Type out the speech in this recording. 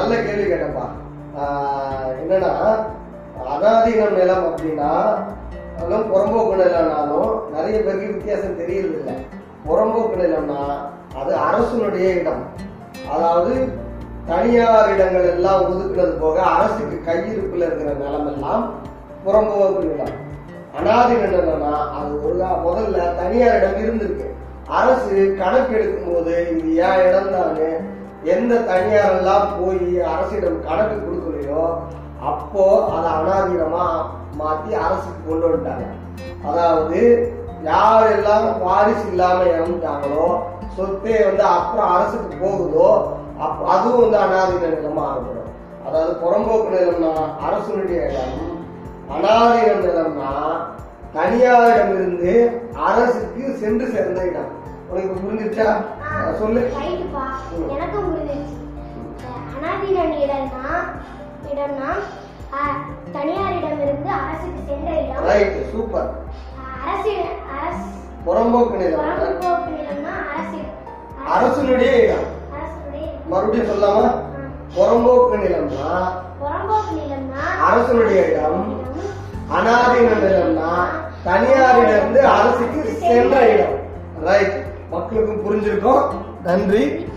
நல்ல கேள்வி கேட்டப்பா என்னன்னா அனாதீனம் நிலம் அப்படின்னா அதெல்லாம் புறம்போக்கு நிலம்னாலும் நிறைய பேருக்கு வித்தியாசம் தெரியறது இல்லை புறம்போக்கு நிலம்னா அது அரசனுடைய இடம். அதாவது தனியார் இடங்கள் எல்லாம் ஒதுக்குனது போக அரசுக்கு கையிருப்பில் இருக்கிற நிலம் எல்லாம் புறம்போக்கு நிலம். அனாதீன நிலம்னா அது ஒரு முதல்ல தனியார் இடம் இருந்திருக்கு. அரசு கணக்கு எடுக்கும் போது இது ஏன் இடம் தானே எந்த தனியார் எல்லாம் போய் அரசிடம் கணக்கு கொடுக்கலையோ அப்போ அதை அனாதீனமா மாத்தி அரசுக்கு கொண்டு வந்துட்டாங்க. அதாவது யாரெல்லாம் வாரிசு இல்லாம இறந்துட்டாங்களோ சொத்தே வந்து அப்புறம் அரசுக்கு போகுதோ அப் அதுவும் வந்து அனாதீன நிலமா ஆகப்படும் அதாவது புறம்போக்கு நிலம்னா அரசுடைய இடம் அனாதீன நிலம்னா தனியாரிடமிருந்து அரசுக்கு சென்று சேர்ந்த இடம். உனக்கு புரிஞ்சிருச்சா சொல்லு. எனக்கும் புரிஞ்சிருச்சு அனாதீன இடம்னா இடம்னா தனியாரிடமிருந்து அரசுக்கு சென்ற இடம். Right super. அரசு அரசு புறம்போக்கு நிலம். புறம்போக்கு நிலம்னா அரசு. அரசனுடைய இடம். மறுபடியும் சொல்லாமா புறம்போக்கு நிலம்னா? புறம்போக்கு நிலம்னா அரசனுடைய இடம். இடம். அனாதீன நிலம்னா தனியாரிடமிருந்து அரசுக்கு சென்ற இடம். ரைட் மக்களுக்கும் புரிஞ்சிருக்கும். நன்றி.